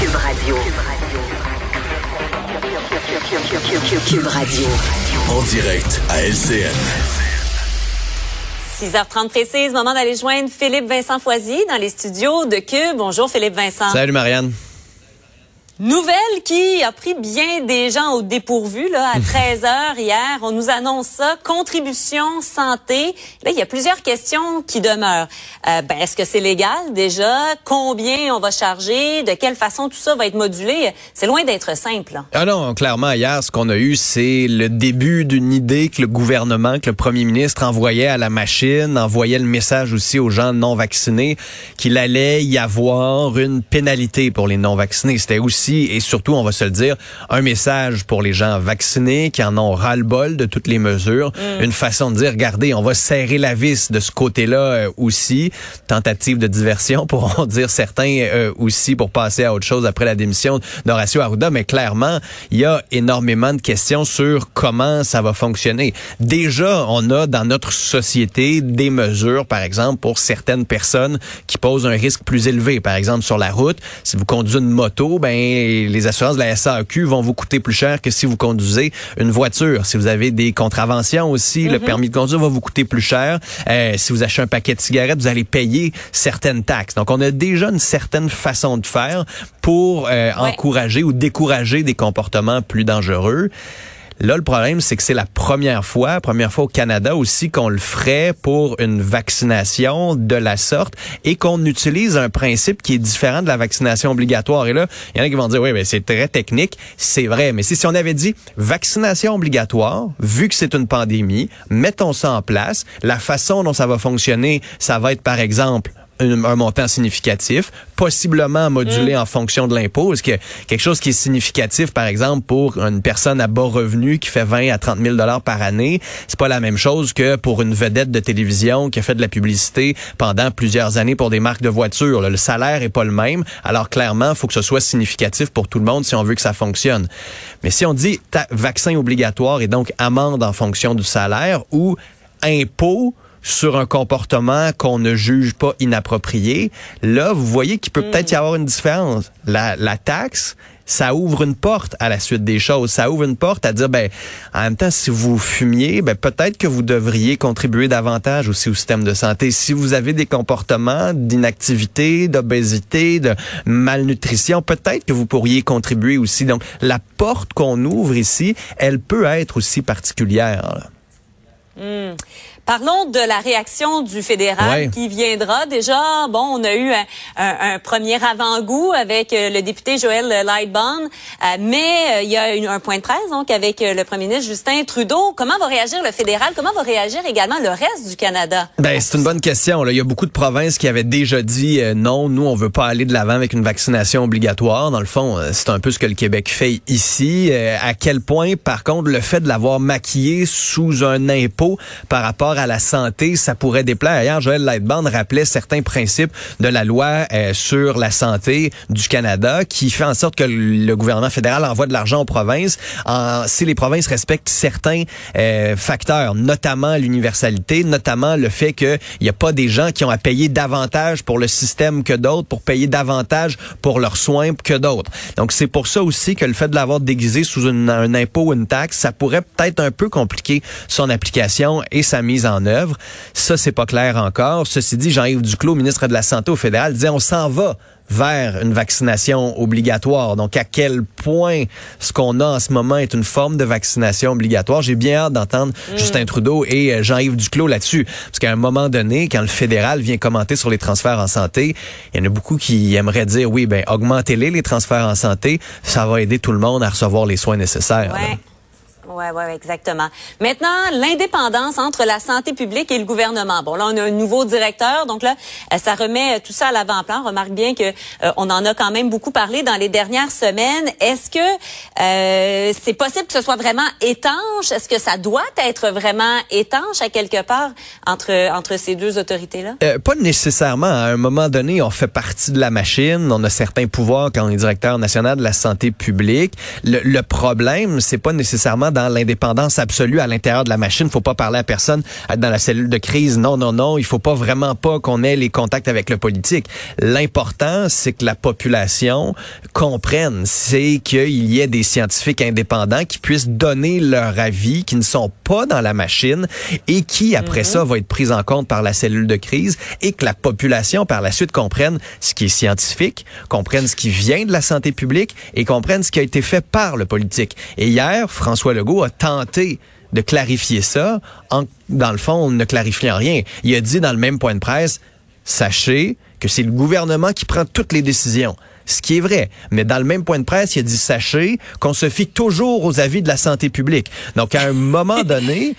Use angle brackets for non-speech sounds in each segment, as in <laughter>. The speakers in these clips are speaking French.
Cube Radio. Cube Radio. En direct à LCN. 6h30 précise, moment d'aller joindre Philippe Vincent Foisy dans les studios de Cube. Bonjour Philippe Vincent. Salut Marianne. Nouvelle qui a pris bien des gens au dépourvu là à <laughs> 13 heures hier. On nous annonce ça, contribution santé. Là, il y a plusieurs questions qui demeurent. Euh, ben, est-ce que c'est légal déjà? Combien on va charger? De quelle façon tout ça va être modulé? C'est loin d'être simple. Là. Ah non, clairement hier, ce qu'on a eu, c'est le début d'une idée que le gouvernement, que le premier ministre envoyait à la machine, envoyait le message aussi aux gens non vaccinés qu'il allait y avoir une pénalité pour les non vaccinés. C'était aussi et surtout, on va se le dire, un message pour les gens vaccinés qui en ont ras-le-bol de toutes les mesures. Mm. Une façon de dire, regardez, on va serrer la vis de ce côté-là euh, aussi. Tentative de diversion, <laughs> pourront dire certains euh, aussi, pour passer à autre chose après la démission d'Horacio Arruda. Mais clairement, il y a énormément de questions sur comment ça va fonctionner. Déjà, on a dans notre société des mesures, par exemple, pour certaines personnes qui posent un risque plus élevé. Par exemple, sur la route, si vous conduisez une moto, ben les assurances de la SAQ vont vous coûter plus cher que si vous conduisez une voiture. Si vous avez des contraventions aussi, le mhm. permis de conduire va vous coûter plus cher. Euh, si vous achetez un paquet de cigarettes, vous allez payer certaines taxes. Donc, on a déjà une certaine façon de faire pour euh, encourager ou décourager des comportements plus dangereux. Là, le problème, c'est que c'est la première fois, première fois au Canada aussi qu'on le ferait pour une vaccination de la sorte et qu'on utilise un principe qui est différent de la vaccination obligatoire. Et là, il y en a qui vont dire, oui, mais c'est très technique. C'est vrai. Mais si, si on avait dit vaccination obligatoire, vu que c'est une pandémie, mettons ça en place. La façon dont ça va fonctionner, ça va être, par exemple, un, montant significatif, possiblement modulé mm. en fonction de l'impôt. Est-ce que quelque chose qui est significatif, par exemple, pour une personne à bas revenu qui fait 20 à 30 000 dollars par année, c'est pas la même chose que pour une vedette de télévision qui a fait de la publicité pendant plusieurs années pour des marques de voitures. Le salaire est pas le même. Alors clairement, il faut que ce soit significatif pour tout le monde si on veut que ça fonctionne. Mais si on dit vaccin obligatoire et donc amende en fonction du salaire ou impôt sur un comportement qu'on ne juge pas inapproprié, là, vous voyez qu'il peut peut-être y avoir une différence. La, la taxe, ça ouvre une porte à la suite des choses. Ça ouvre une porte à dire, ben, en même temps, si vous fumiez, ben, peut-être que vous devriez contribuer davantage aussi au système de santé. Si vous avez des comportements d'inactivité, d'obésité, de malnutrition, peut-être que vous pourriez contribuer aussi. Donc, la porte qu'on ouvre ici, elle peut être aussi particulière. Hmm. Parlons de la réaction du fédéral qui viendra. Déjà, bon, on a eu un, premier avant-goût avec euh, le député Joël Lightbond, euh, mais euh, il y a eu un point de presse donc avec le premier ministre Justin Trudeau. Comment va réagir le fédéral? Comment va réagir également le reste du Canada? Ben, c'est une bonne question. Là. Il y a beaucoup de provinces qui avaient déjà dit non, nous on veut pas aller de l'avant avec une vaccination obligatoire. Dans le fond, c'est un peu ce que le Québec fait ici. à quel point, par contre, le fait de l'avoir maquillé sous un impôt par rapport à la santé, ça pourrait déplaire. Hier, Joël Lightband rappelait certains principes de la loi euh, sur la santé du Canada qui fait en sorte que le gouvernement fédéral envoie de l'argent aux provinces si les provinces respectent certains euh, facteurs, notamment l'universalité, notamment le fait qu'il n'y a pas des gens qui ont à payer davantage pour le système que d'autres, pour payer davantage pour leurs soins que d'autres. Donc, c'est pour ça aussi que le fait de l'avoir déguisé sous un impôt ou une taxe, ça pourrait peut-être un peu compliquer son application et sa mise en œuvre. Ça, c'est pas clair encore. Ceci dit, Jean-Yves Duclos, ministre de la Santé au fédéral, disait on s'en va vers une vaccination obligatoire. Donc, à quel point ce qu'on a en ce moment est une forme de vaccination obligatoire? J'ai bien hâte d'entendre mm. Justin Trudeau et euh, Jean-Yves Duclos là-dessus. Parce qu'à un moment donné, quand le fédéral vient commenter sur les transferts en santé, il y en a beaucoup qui aimeraient dire, oui, ben, augmentez-les, les transferts en santé. Ça va aider tout le monde à recevoir les soins nécessaires. Oui, oui, exactement. Maintenant, l'indépendance entre la santé publique et le gouvernement. Bon, là, on a un nouveau directeur, donc là, euh, ça remet tout ça à l'avant-plan. Remarque bien que euh, on en a quand même beaucoup parlé dans les dernières semaines. Est-ce que euh, c'est possible que ce soit vraiment étanche? Est-ce que ça doit être vraiment étanche à quelque part entre entre ces deux autorités-là? Pas nécessairement. À un moment donné, on fait partie de la machine. On a certains pouvoirs quand on est directeur national de la santé publique. Le, le problème, c'est pas nécessairement dans l'indépendance absolue à l'intérieur de la machine. Faut pas parler à personne dans la cellule de crise. Non, non, non. Il faut pas vraiment pas qu'on ait les contacts avec le politique. L'important, c'est que la population comprenne, c'est qu'il y ait des scientifiques indépendants qui puissent donner leur avis, qui ne sont pas dans la machine et qui, après mhm. ça, vont être pris en compte par la cellule de crise et que la population, par la suite, comprenne ce qui est scientifique, comprenne ce qui vient de la santé publique et comprenne ce qui a été fait par le politique. Et hier, François Legault a tenté de clarifier ça en, dans le fond, ne clarifiant rien. Il a dit dans le même point de presse, sachez que c'est le gouvernement qui prend toutes les décisions ce qui est vrai. Mais dans le même point de presse, il a dit sachez qu'on se fie toujours aux avis de la santé publique. Donc, à un <laughs> moment donné,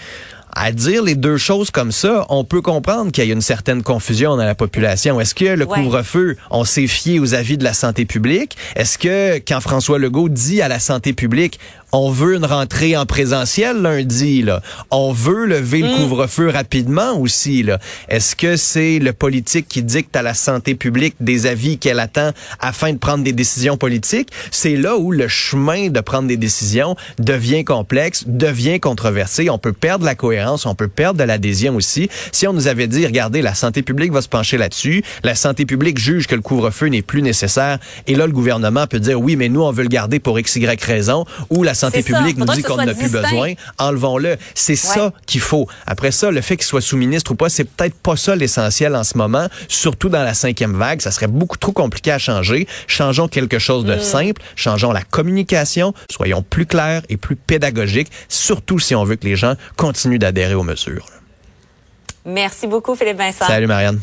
à dire les deux choses comme ça, on peut comprendre qu'il y a une certaine confusion dans la population. Est-ce que le couvre-feu, on s'est fié aux avis de la santé publique? Est-ce que quand François Legault dit à la santé publique, on veut une rentrée en présentiel lundi, là. On veut lever le mm. couvre-feu rapidement aussi, là. Est-ce que c'est le politique qui dicte à la santé publique des avis qu'elle attend afin de prendre des décisions politiques? C'est là où le chemin de prendre des décisions devient complexe, devient controversé. On peut perdre la cohérence, on peut perdre de l'adhésion aussi. Si on nous avait dit, regardez, la santé publique va se pencher là-dessus, la santé publique juge que le couvre-feu n'est plus nécessaire, et là, le gouvernement peut dire, oui, mais nous, on veut le garder pour x, y raison, ou la santé publique nous dit qu'on n'a plus besoin, enlevons-le. C'est ça qu'il faut. Après ça, le fait qu'il soit sous-ministre ou pas, c'est peut-être pas ça l'essentiel en ce moment, surtout dans la cinquième vague. Ça serait beaucoup trop compliqué à changer. Changeons quelque chose de mm. simple, changeons la communication, soyons plus clairs et plus pédagogiques, surtout si on veut que les gens continuent d'adhérer aux mesures. Merci beaucoup, Philippe Vincent. Salut, Marianne.